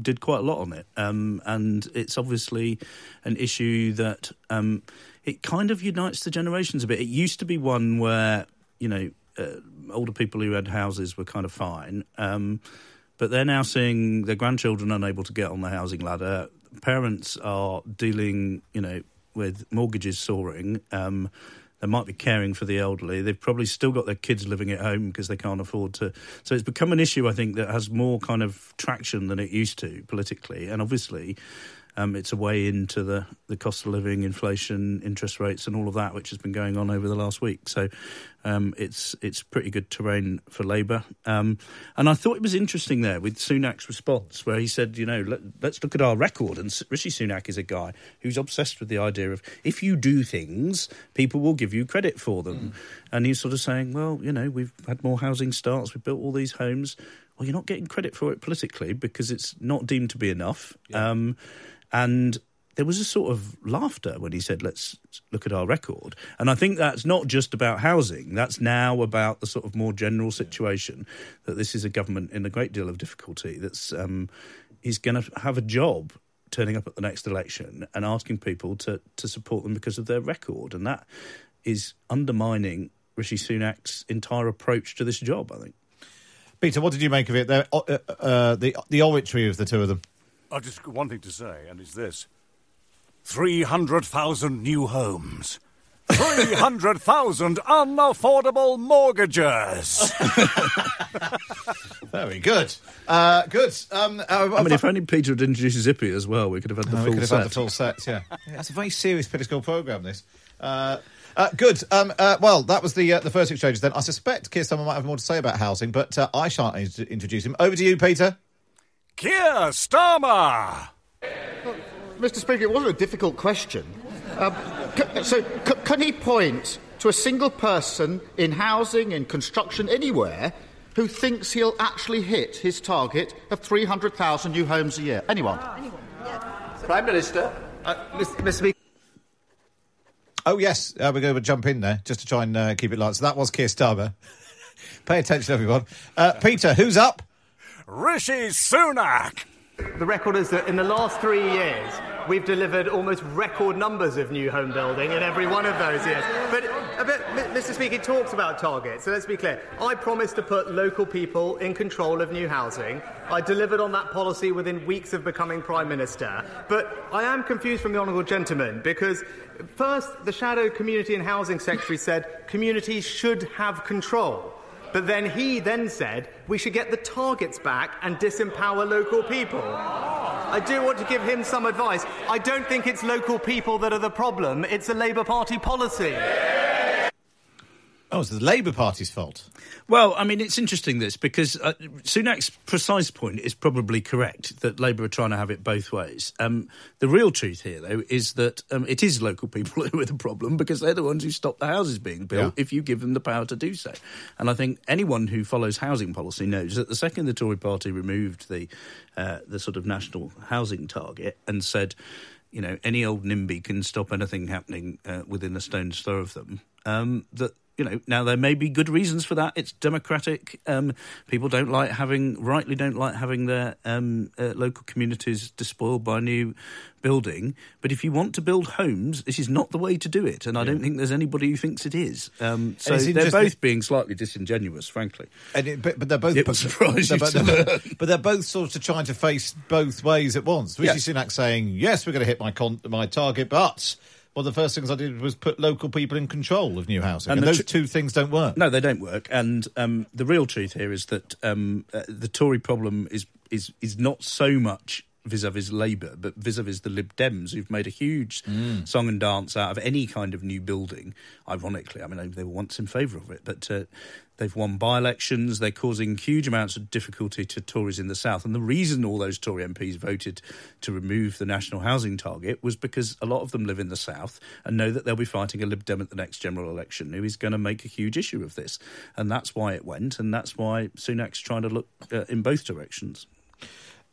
did quite a lot on it. Um, and it's obviously an issue that um, it kind of unites the generations a bit. It used to be one where you know uh, older people who had houses were kind of fine, um, but they're now seeing their grandchildren unable to get on the housing ladder. Parents are dealing, you know, with mortgages soaring. Um, they might be caring for the elderly. They've probably still got their kids living at home because they can't afford to. So it's become an issue, I think, that has more kind of traction than it used to politically. And obviously, um, it's a way into the, the cost of living, inflation, interest rates, and all of that, which has been going on over the last week. So um, it's it's pretty good terrain for Labour. Um, and I thought it was interesting there with Sunak's response, where he said, you know, let, let's look at our record. And Rishi Sunak is a guy who's obsessed with the idea of if you do things, people will give you credit for them. And he's sort of saying, well, you know, we've had more housing starts, we've built all these homes. Well, you're not getting credit for it politically because it's not deemed to be enough. Um, and there was a sort of laughter when he said, let's look at our record. And I think that's not just about housing, that's now about the sort of more general situation that this is a government in a great deal of difficulty that's um, going to have a job turning up at the next election and asking people to, to support them because of their record. And that is undermining Rishi Sunak's entire approach to this job, I think. Peter, what did you make of it? Uh, uh, the the oratory of the two of them. I've just got one thing to say, and it's this. 300,000 new homes. 300,000 *laughs* unaffordable mortgages. *laughs* Very good. Uh, good. Um, uh, I mean, if only Peter had introduced Zippy as well, we could have had the No, we full could have set. had the full set, yeah. Yeah, That's a very serious political programme, this. Uh, uh, good. Um, uh, well, that was the uh, the first exchange. Then I suspect Keir Starmer might have more to say about housing, but uh, I shan't introduce him. Over to you, Peter. Keir Starmer! Mr. Speaker, it wasn't a difficult question. Um, c- so, c- can he point to a single person in housing, in construction, anywhere, who thinks he'll actually hit his target of 300,000 new homes a year? Anyone? Prime Minister. Uh, Mr. Speaker. Oh yes, uh, we're going to jump in there just to try and uh, keep it light. So that was Keir Starmer. *laughs* Pay attention, everyone. Uh, Peter, who's up? Rishi Sunak! The record is that in the last three years, we've delivered almost record numbers of new home building in every one of those years. But, uh, Mr. Speaker, talks about targets. So let's be clear. I promised to put local people in control of new housing. I delivered on that policy within weeks of becoming Prime Minister. But I am confused from the Honourable Gentleman because, first, the Shadow Community and Housing Secretary said communities should have control. But then he then said we should get the targets back and disempower local people. I do want to give him some advice. I don't think it's local people that are the problem, it's a Labour Party policy. Oh, it's the Labour Party's fault. Well, I mean, it's interesting this because uh, Sunak's precise point is probably correct that Labour are trying to have it both ways. Um, the real truth here, though, is that um, it is local people *laughs* who are the problem because they're the ones who stop the houses being built Yeah. if you give them the power to do so. And I think anyone who follows housing policy knows that the second the Tory party removed the uh, the sort of national housing target and said, you know, any old NIMBY can stop anything happening uh, within a stone's throw of them. Um, that you know, now there may be good reasons for that. It's democratic. Um, people don't like having, rightly don't like having their um, uh, local communities despoiled by a new building. But if you want to build homes, this is not the way to do it. And I don't think there's anybody who thinks it is. Um, so they're both being slightly disingenuous, frankly. And it, but, but they're both. It will surprise you but, to they're, but they're both sort of trying to face both ways at once. Rishi Yes. Sunak saying, "Yes, we're going to hit my con- my target," but well, the first things I did was put local people in control of new housing, and, And those tr- two things don't work. No, they don't work. And um, the real truth here is that um, uh, the Tory problem is is is not so much vis-a-vis Labour, but vis-a-vis the Lib Dems, who've made a huge Mm. song and dance out of any kind of new building. Ironically, I mean, they- they were once in favour of it, but uh, they've won by-elections. They're causing huge amounts of difficulty to Tories in the south. And the reason all those Tory MPs voted to remove the national housing target was because a lot of them live in the south and know that they'll be fighting a Lib Dem at the next general election who is going to make a huge issue of this. And that's why it went, and that's why Sunak's trying to look uh, in both directions.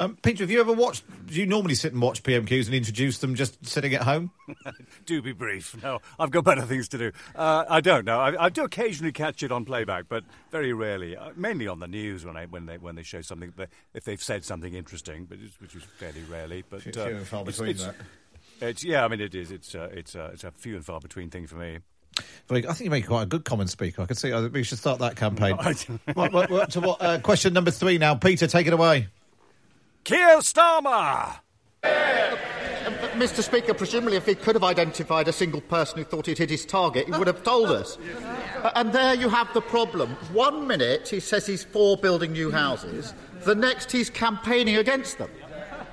Um, Peter, have you ever watched? Do you normally sit and watch PMQs and introduce them just sitting at home? *laughs* do be brief. No, I've got better things to do. Uh, I don't know. I, I do occasionally catch it on playback, but very rarely. Uh, mainly on the news when I, when they when they show something, if they've said something interesting, but it's, which is fairly rarely. But Few- uh, few and far between it's- that. It's yeah. I mean, it is. It's uh, it's uh, it's a few and far between thing for me. I think you make quite a good common speaker. I can see. I think we should start that campaign. *laughs* What, what, what, to what, uh, question number three now, Peter. Take it away. Keir Starmer. Mr. Speaker, presumably if he could have identified a single person who thought he'd hit his target, he would have told us. Uh, And there you have the problem. One minute he says he's for building new houses, the next he's campaigning against them.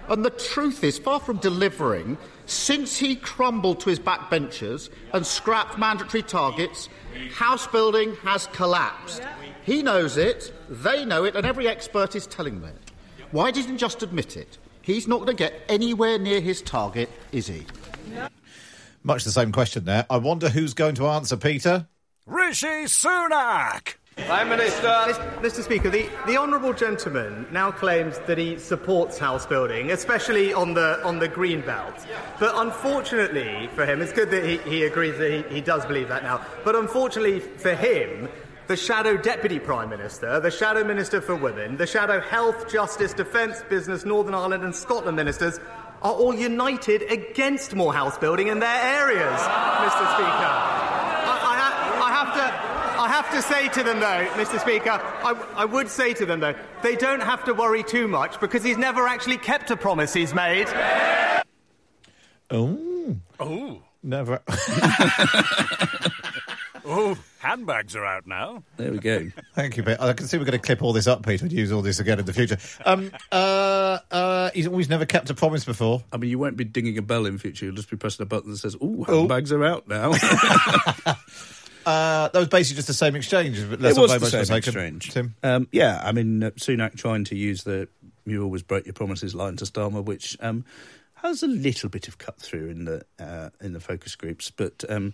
And the truth is, far from delivering, since he crumbled to his backbenchers and scrapped mandatory targets, house building has collapsed. He knows it, they know it, and every expert is telling them it. Why didn't he just admit it? He's not going to get anywhere near his target, is he? Much the same question there. I wonder who's going to answer, Peter. Rishi Sunak. Prime Minister. Mr. Speaker, the, the honourable gentleman now claims that he supports house building, especially on the on the green belt. But unfortunately for him, it's good that he, he agrees that he, he does believe that now. But unfortunately for him, the shadow deputy prime minister, the shadow minister for women, the shadow health, justice, defence, business, Northern Ireland, and Scotland ministers are all united against more house building in their areas, Mr. Speaker. I, I, I have to. I have to say to them, though, Mr. Speaker, I, I would say to them, though, they don't have to worry too much because he's never actually kept a promise he's made. Oh. Oh. Never. *laughs* Oh, handbags are out now. There we go. *laughs* Thank you, Pete. I can see we're going to clip all this up, Peter, and use all this again in the future. Um, uh, uh, he's always never kept a promise before. I mean, you won't be dinging a bell in future. You'll just be pressing a button that says, "Oh, handbags are out now." *laughs* *laughs* Uh, that was basically just the same exchange. Let's it was very the same mistaken. exchange. Tim? Um, yeah, I mean, uh, Sunak trying to use the "you always break your promises" line to Starmer, which um, has a little bit of cut through in the uh, in the focus groups, but um,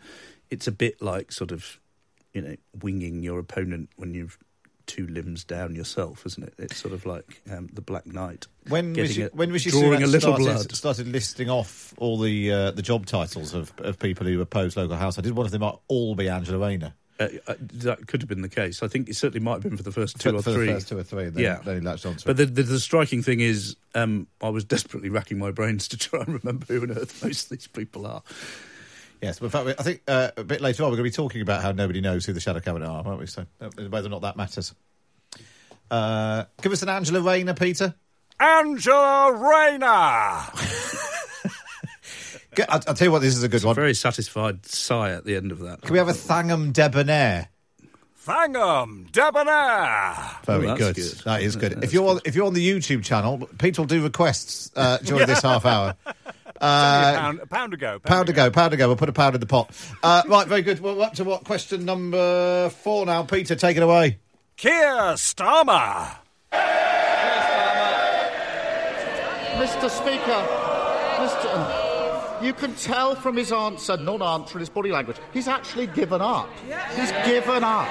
it's a bit like sort of you know winging your opponent when you've two limbs down yourself, isn't it? It's sort of like um, the Black Knight. When getting Rishi, a- when Rishi drawing a little started, blood. started listing off all the uh, the job titles of, of people who oppose local house, I did one of them might all be Angela Rayner. Uh, uh, that could have been the case. I think it certainly might have been for the first two For- or for the three. first two or three, then- yeah, then he latched onto But it. the, the, the striking thing is, um, I was desperately racking my brains *laughs* to try and remember who on earth most of these people are. Yes, but in fact, I think uh, a bit later on we're going to be talking about how nobody knows who the Shadow Cabinet are, aren't we? So uh, whether or not that matters. Uh, give us an Angela Rayner, Peter. Angela Rayner. *laughs* I'll, I'll tell you what, this is a good one. Very satisfied sigh at the end of that. Can we have a Thangam Debbonaire? Thangam Debbonaire. Very Oh, good. that's good. That is good. That's if you're on, if you're on the YouTube channel, Peter will do requests uh, during this *laughs* half hour. A, Uh, pound, a pound ago. Pound to go, pound to go. We'll put a pound in the pot. Uh, *laughs* right, very good. Well, we're up to what question number four now. Peter, take it away. Keir Starmer. Mr. Speaker, Mr. You can tell from his answer, non-answer, and his body language, he's actually given up. He's given up.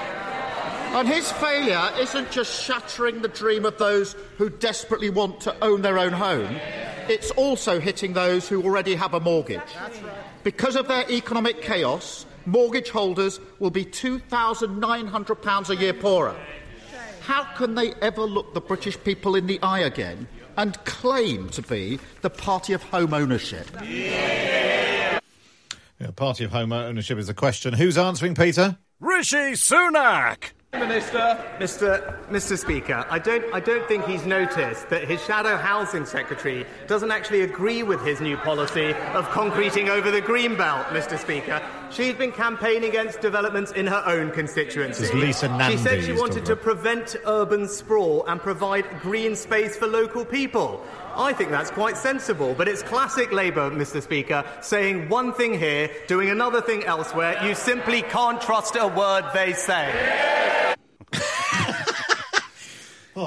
And his failure isn't just shattering the dream of those who desperately want to own their own home, it's also hitting those who already have a mortgage. Because of their economic chaos, mortgage holders will be £2,900 a year poorer. How can they ever look the British people in the eye again and claim to be the party of home ownership? Yeah, party of home ownership is the question. Who's answering, Peter? Rishi Sunak. Minister. Mr. Mr. Speaker, I don't, I don't think he's noticed that his shadow housing secretary doesn't actually agree with his new policy of concreting over the green belt, Mr. Speaker. She's been campaigning against developments in her own constituency. This is Lisa She said she wanted to prevent urban sprawl and provide green space for local people. I think that's quite sensible, but it's classic Labour, Mr. Speaker, saying one thing here, doing another thing elsewhere. You simply can't trust a word they say. *laughs*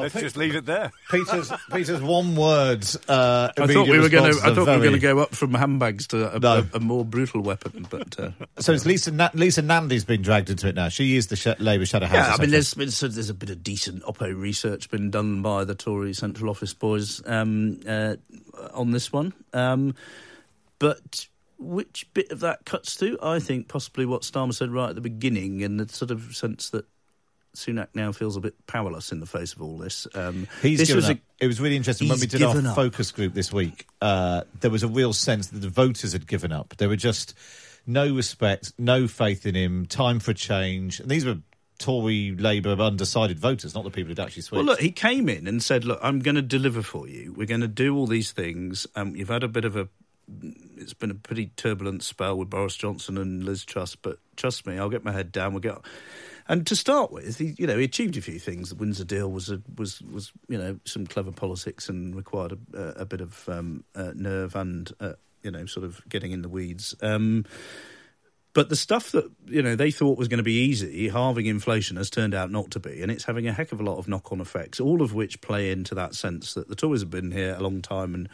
Let's just leave it there. Peter's Peter's one word. Uh, I thought we were going to. I thought we were going to go up from handbags to a, No. a, a more brutal weapon, but. Uh, So it's Lisa Na- Lisa Nandy's been dragged into it now. She is the sh- Labour Shadow House. Yeah, I mean, there's been so there's a bit of decent Oppo research been done by the Tory Central Office boys um, uh, on this one, um, but which bit of that cuts through? I think possibly what Starmer said right at the beginning, in the sort of sense that Sunak now feels a bit powerless in the face of all this. Um, He's this given was up. it was really interesting when we did our up. focus group this week. Uh, there was a real sense that the voters had given up. There were just no respect, no faith in him. Time for a change. And these were Tory, Labour, undecided voters, not the people who'd actually switched. Well, look, he came in and said, "Look, I'm going to deliver for you. We're going to do all these things. Um, you've had a bit of a, it's been a pretty turbulent spell with Boris Johnson and Liz Truss, but trust me, I'll get my head down. We'll get." And to start with, he, you know, he achieved a few things. The Windsor deal was a, was was you know some clever politics and required a, a bit of um, uh, nerve and uh, you know sort of getting in the weeds. Um, but the stuff that you know they thought was going to be easy, halving inflation, has turned out not to be, and it's having a heck of a lot of knock-on effects. All of which play into that sense that the Tories have been here a long time, and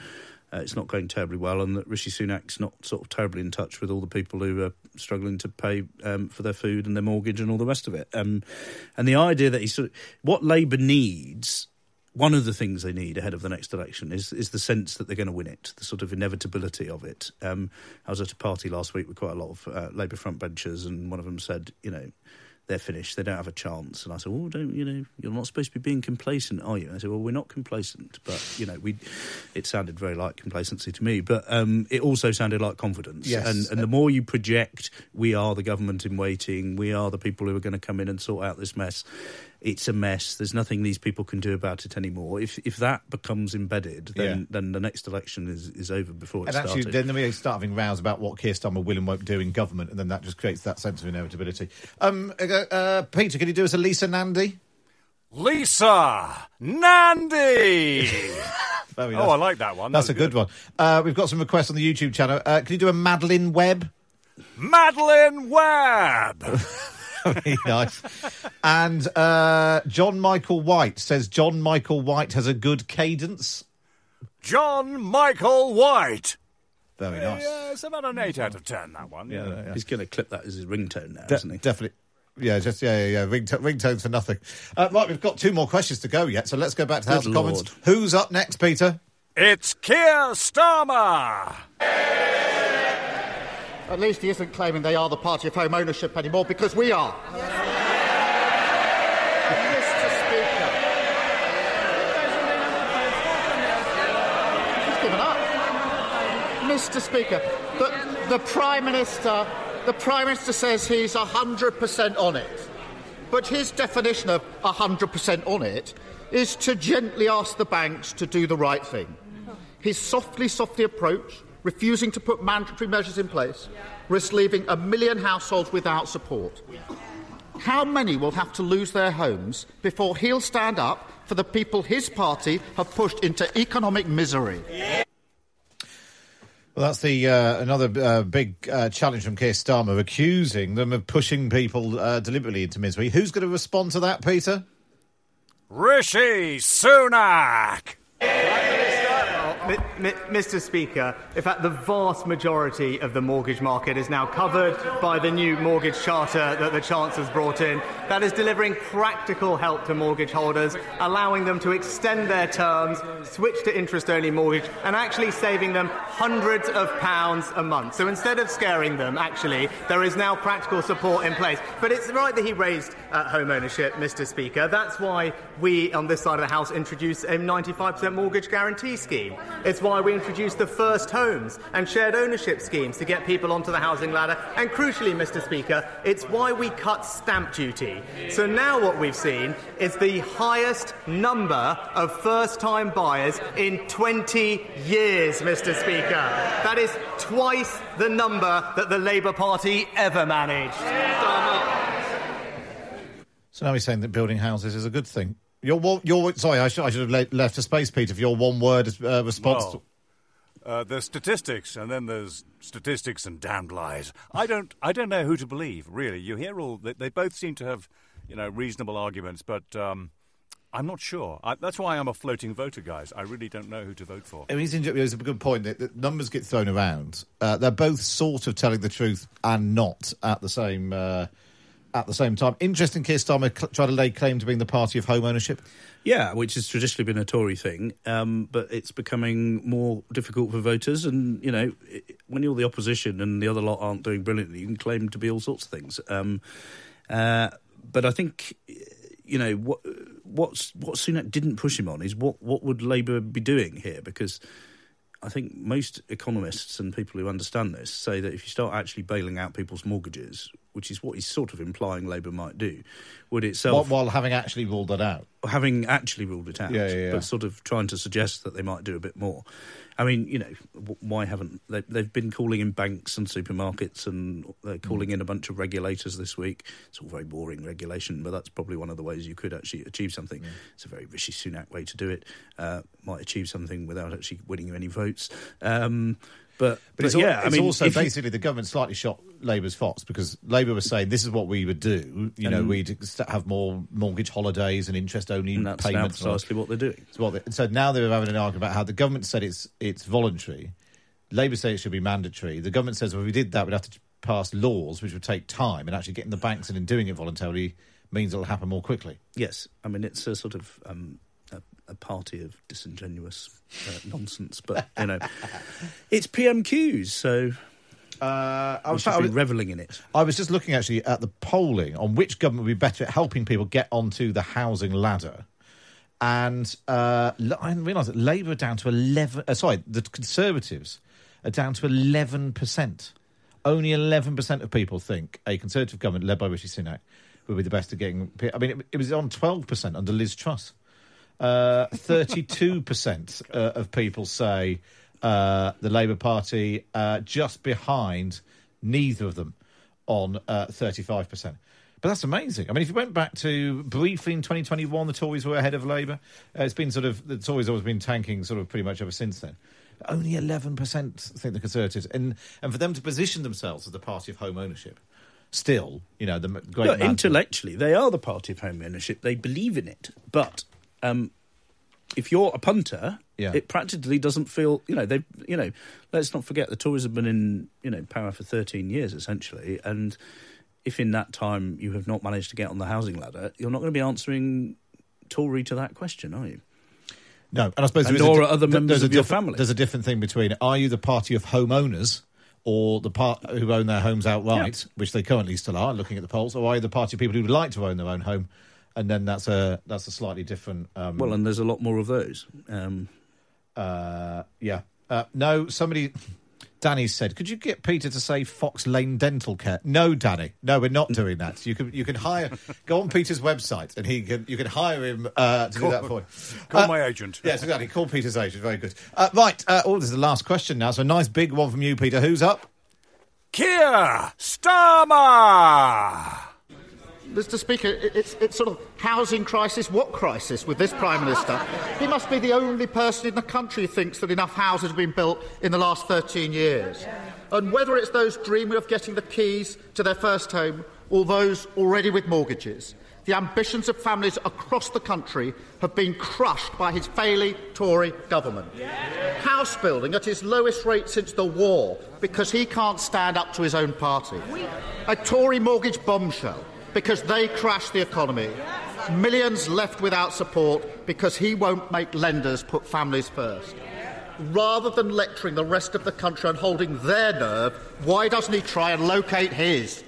uh, it's not going terribly well, and that Rishi Sunak's not sort of terribly in touch with all the people who are struggling to pay um, for their food and their mortgage and all the rest of it. Um, and the idea that he sort of, what Labour needs one of the things they need ahead of the next election is is the sense that they're going to win it, the sort of inevitability of it. Um, I was at a party last week with quite a lot of uh, Labour front benchers, and one of them said, you know, they're finished, they don't have a chance. And I said, well, don't you know, you're not supposed to be being complacent, are you? And I said, well, we're not complacent, but you know, we. It sounded very like complacency to me, but um, it also sounded like confidence. Yes. And and the more you project, we are the government in waiting, we are the people who are going to come in and sort out this mess it's a mess. There's nothing these people can do about it anymore. If if that becomes embedded, then Yeah. then the next election is, is over before it And actually, started. then we start having rows about what Keir Starmer will and won't do in government, and then that just creates that sense of inevitability. Um, uh, uh, Peter, can you do us a Lisa Nandy? Lisa Nandy. *laughs* Very Oh. I like that one. That's That a was good, one. Uh, we've got some requests on the YouTube channel. Uh, can you do a Madeline Webb? Madeline Webb. *laughs* Very *laughs* nice. And uh, John Michael White says John Michael White has a good cadence. John Michael White. Very nice. Yeah, it's about an eight out of ten. That one. Yeah, He's going to clip that as his ringtone now, De- isn't he? Definitely. Yeah, just yeah, yeah, yeah. Ringto- ringtones for nothing. Uh, right, we've got two more questions to go yet, so let's go back to the House of Commons. Who's up next, Peter? It's Keir Starmer. At least he isn't claiming they are the party of home ownership anymore because we are. Mr. Speaker. The, the Prime Minister, the Prime Minister says he's 100% on it. But his definition of 100% on it is to gently ask the banks to do the right thing. His softly, softly approach, refusing to put mandatory measures in place, risks leaving a million households without support. How many will have to lose their homes before he'll stand up for the people his party have pushed into economic misery? Well, that's the uh, another uh, big uh, challenge from Keir Starmer, accusing them of pushing people uh, deliberately into misery. Who's going to respond to that, Peter? Rishi Sunak. Mr. Speaker, in fact, the vast majority of the mortgage market is now covered by the new mortgage charter that the Chancellor's brought in. That is delivering practical help to mortgage holders, allowing them to extend their terms, switch to interest only mortgage, and actually saving them hundreds of pounds a month. So instead of scaring them, actually, there is now practical support in place. But it's right that he raised uh, home ownership, Mr. Speaker. That's why we on this side of the House introduced a 95% mortgage guarantee scheme. It's why we introduced the first homes and shared ownership schemes to get people onto the housing ladder. And crucially, Mr. Speaker, it's why we cut stamp duty. So now what we've seen is the highest number of first time buyers in 20 years, Mr. Speaker. That is twice the number that the Labour Party ever managed. So now he's saying that building houses is a good thing. Your, one- your sorry, I should, I should have left a space, Peter, for your one word uh, response. Uh, there's statistics, and then there's statistics and damned lies. I don't, I don't know who to believe. Really, you hear all. They, they both seem to have, you know, reasonable arguments, but um, I'm not sure. I, that's why I'm a floating voter, guys. I really don't know who to vote for. I mean, it's, it's a good point that, that numbers get thrown around. Uh, they're both sort of telling the truth and not at the same uh, at the same time. Interesting, Keir Starmer tried to lay claim to being the party of home ownership. Yeah, which has traditionally been a Tory thing, um, but it's becoming more difficult for voters. And you know, when you're the opposition and the other lot aren't doing brilliantly, you can claim to be all sorts of things. Um, uh, but I think you know what what's what Sunak didn't push him on is what what would Labour be doing here because. I think most economists and people who understand this say that if you start actually bailing out people's mortgages, which is what he's sort of implying Labour might do, would While, itself while having actually ruled that out. having actually ruled it out, Yeah, yeah, yeah. but sort of trying to suggest that they might do a bit more. I mean, you know, why haven't they? They've been calling in banks and supermarkets, and they're calling in a bunch of regulators this week. It's all very boring regulation, but that's probably one of the ways you could actually achieve something. It's a very Rishi Sunak way to do it. Uh, might achieve something without actually winning you any votes. Um, but, But, it's, yeah, al- I it's mean, also if you- basically the government slightly shot Labour's fox because Labour was saying this is what we would do. You know, we'd have more mortgage holidays and interest only and that's now payments. all precisely what they're doing. It's what they- so now they're having an argument about how the government said it's it's voluntary. Labour say it should be mandatory. The government says well, if we did that, we'd have to pass laws, which would take time, and actually getting the banks in and doing it voluntarily means it'll happen more quickly. Yes, I mean it's a sort of um, a, party of disingenuous uh, nonsense, but you know, *laughs* it's PMQs, so Uh, I was, I was- reveling in it. I was just looking actually at the polling on which government would be better at helping people get onto the housing ladder. And uh, I realised that Labour are down to 11. Uh, sorry, the Conservatives are down to 11%. Only 11% of people think a Conservative government led by Rishi Sunak would be the best at getting. I mean, it, it was on twelve percent under Liz Truss. Uh, Thirty-two percent uh, of people say uh, the Labour Party, uh, just behind neither of them on uh, thirty-five percent. But that's amazing. I mean, if you went back to briefly in 2021, the Tories were ahead of Labour. Uh, it's been sort of the Tories always been tanking sort of pretty much ever since then. Only 11% think the Conservatives, and and for them to position themselves as the party of home ownership, still, you know, the great mantle- intellectually, they are the party of home ownership. They believe in it. But um, if you're a punter, Yeah. it practically doesn't feel. You know, they. You know, let's not forget the Tories have been in you know power for 13 years essentially, and if in that time you have not managed to get on the housing ladder, you're not going to be answering Tory to that question, are you? No, and I suppose And nor a, are other members of your family. There's a different thing between are you the party of homeowners or the part who own their homes outright, which they currently still are, looking at the polls, or are you the party of people who would like to own their own home? And then that's a that's a slightly different. Um, Well, and there's a lot more of those. Um, uh, yeah. Uh, no, somebody. Danny said, "Could you get Peter to say Fox Lane Dental Care?" No, Danny. No, we're not doing that. You can you can hire. go on Peter's website, and he can you can hire him uh, to do that for you. Call Uh, my agent. Yes, exactly. Call Peter's agent. Very good. Uh, right. Uh, oh, this is the last question now. So a nice big one from you, Peter. Who's up? Keir Starmer. Mr. Speaker, it's, it's sort of housing crisis. What crisis with this Prime Minister? He must be the only person in the country who thinks that enough houses have been built in the last 13 years. And whether it's those dreaming of getting the keys to their first home or those already with mortgages, the ambitions of families across the country have been crushed by his failing Tory government. House building at its lowest rate since the war because he can't stand up to his own party. A Tory mortgage bombshell because they crashed the economy. Millions left without support because he won't make lenders put families first. Rather than lecturing the rest of the country and holding their nerve, why doesn't he try and locate his?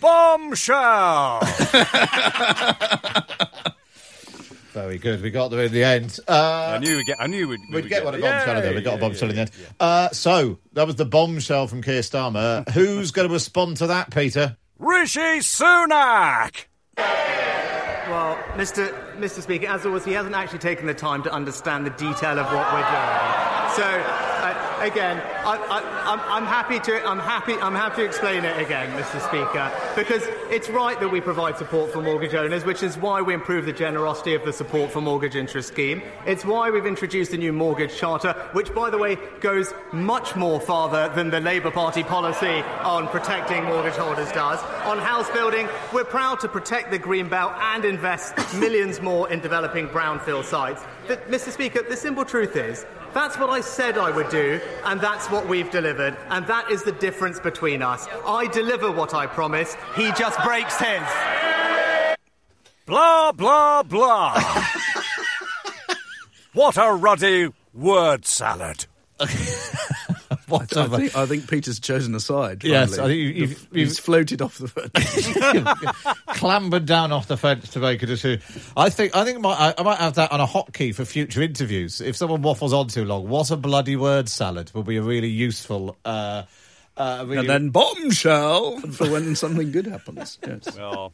Bombshell. *laughs* Very good. We got there in the end. Uh, I knew we'd get. I knew we'd, We'd get one a yeah, bombshell in there. We got yeah, a bombshell yeah, in the end. Uh, so that was the bombshell from Keir Starmer. Who's going to respond to that, Peter? Rishi Sunak. Well, Mr. Mr. Speaker, as always, he hasn't actually taken the time to understand the detail of what we're doing. So, again, I, I'm happy to I'm happy I'm happy to explain it again, Mr. Speaker, because it's right that we provide support for mortgage owners, which is why we improve the generosity of the support for mortgage interest scheme. It's why we've introduced a new mortgage charter, which, by the way, goes much more farther than the Labour Party policy on protecting mortgage holders does. On house building, we're proud to protect the green belt and invest millions more in developing brownfield sites. But, Mr. Speaker, the simple truth is that's what I said I would do, and that's what we've delivered, and that is the difference between us. I deliver what I promise, he just breaks his. Blah blah blah. *laughs* what a ruddy word salad. *laughs* *laughs* What I think, I think Peter's chosen a side. Yes. I think you- you've- He's you've- floated off the fence, *laughs* *laughs* clambered down off the fence to make a decision. I think I think my, I, I might have that on a hotkey for future interviews. If someone waffles on too long, what a bloody word salad will be a really useful. Uh, uh, really, and then bombshell for when something good happens. Yes. Well,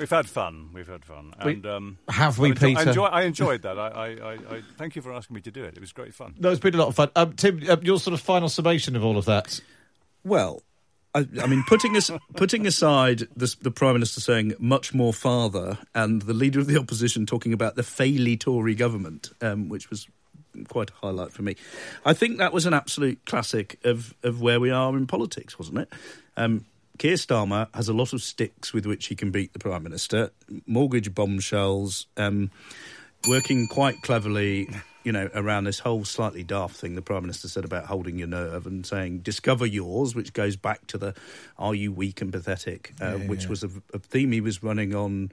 we've had fun. We've had fun. We- And um, have we, I enjoy, I, Peter? enjoy, I enjoyed that. I, I, I, I thank you for asking me to do it. It was great fun. no, it's been a lot of fun. Um, Tim, uh, your sort of final summation of all of that. Well, I, I mean, putting us *laughs* putting aside this, the prime minister saying much more farther, and the leader of the opposition talking about the faily Tory government, um, which was quite a highlight for me. I think that was an absolute classic of of where we are in politics, wasn't it? Um, Keir Starmer has a lot of sticks with which he can beat the prime minister. Mortgage bombshells. Um, working quite cleverly, you know, around this whole slightly daft thing the Prime Minister said about holding your nerve and saying, discover yours, which goes back to the are you weak and pathetic, uh, Yeah, yeah, which was a, a theme he was running on.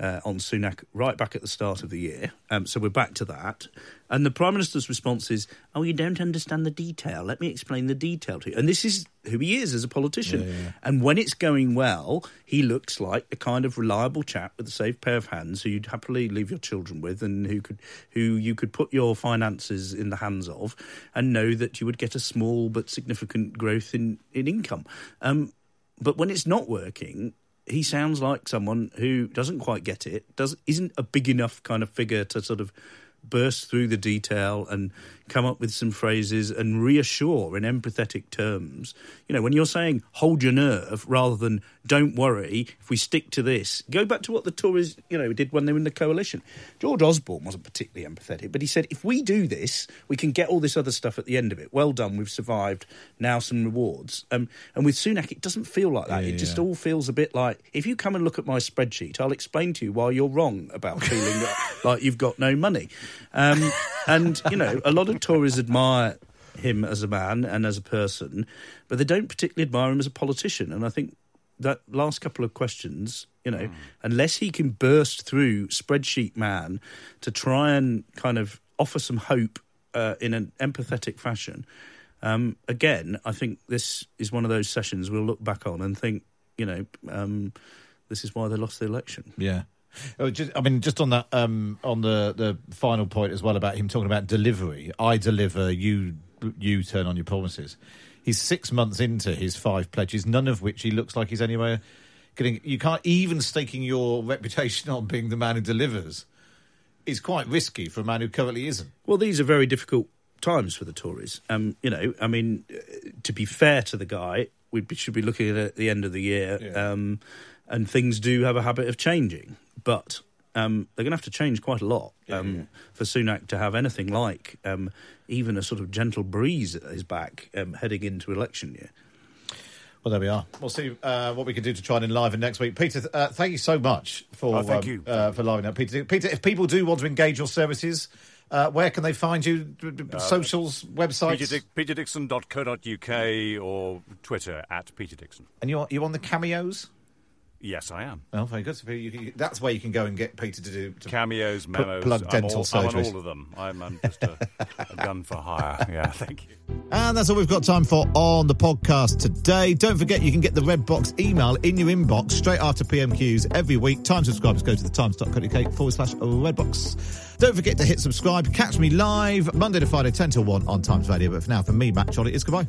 Uh, on Sunak right back at the start of the year. Um, so we're back to that. And the Prime Minister's response is, Oh, you don't understand the detail. Let me explain the detail to you. And this is who he is as a politician. And when it's going well, he looks like a kind of reliable chap with a safe pair of hands who you'd happily leave your children with and who could who you could put your finances in the hands of and know that you would get a small but significant growth in, in income. Um, but when it's not working, he sounds like someone who doesn't quite get it, does isn't a big enough kind of figure to sort of burst through the detail and come up with some phrases and reassure in empathetic terms. You know, when you're saying hold your nerve rather than don't worry, if we stick to this, go back to what the Tories, you know, did when they were in the coalition. George Osborne wasn't particularly empathetic, but he said, if we do this, we can get all this other stuff at the end of it. Well done, we've survived. Now some rewards. Um, and with Sunak, it doesn't feel like that. Yeah, it just yeah. all feels a bit like if you come and look at my spreadsheet, I'll explain to you why you're wrong about feeling *laughs* like you've got no money. Um, and, you know, a lot of Tories admire him as a man and as a person, but they don't particularly admire him as a politician. And I think that last couple of questions, you know, unless he can burst through spreadsheet man to try and kind of offer some hope uh, in an empathetic fashion, um, again, I think this is one of those sessions we'll look back on and think, you know, um, this is why they lost the election. Yeah. Oh, just, I mean, just on that, um, on the, the final point as well about him talking about delivery. I deliver, you you turn on your promises. He's six months into his five pledges, none of which he looks like he's anywhere getting. You can't even staking your reputation on being the man who delivers is quite risky for a man who currently isn't. Well, these are very difficult times for the Tories. Um, you know, I mean, to be fair to the guy, we should be looking at it at the end of the year, Yeah. um, and things do have a habit of changing, but. Um, they're going to have to change quite a lot um, for Sunak to have anything like um, even a sort of gentle breeze at his back um, heading into election year. Well, there we are. We'll see uh, what we can do to try and enliven next week. Peter, uh, thank you so much for Oh, thank um, you. uh, for livening up. Peter, Peter, if people do want to engage your services, uh, where can they find you? D- d- Socials, websites, Peter Dick- PeterDickson.co.uk or Twitter at Peter Dickson. and you're you on the cameos. Yes, I am. Well, very good. So you- you- that's where you can go and get Peter to do to Cameos, memos. plug I'm dental all, I'm on all of them. I'm, I'm just a, a gun for hire. *laughs* Yeah, thank you. And that's all we've got time for on the podcast today. Don't forget you can get the Red Box email in your inbox straight after PMQs every week. Time subscribers go to the times.co.uk forward slash Redbox. Don't forget to hit subscribe. Catch me live Monday to Friday, 10 to 1 on Times Radio. But for now, for me, Matt Chorley, it's goodbye.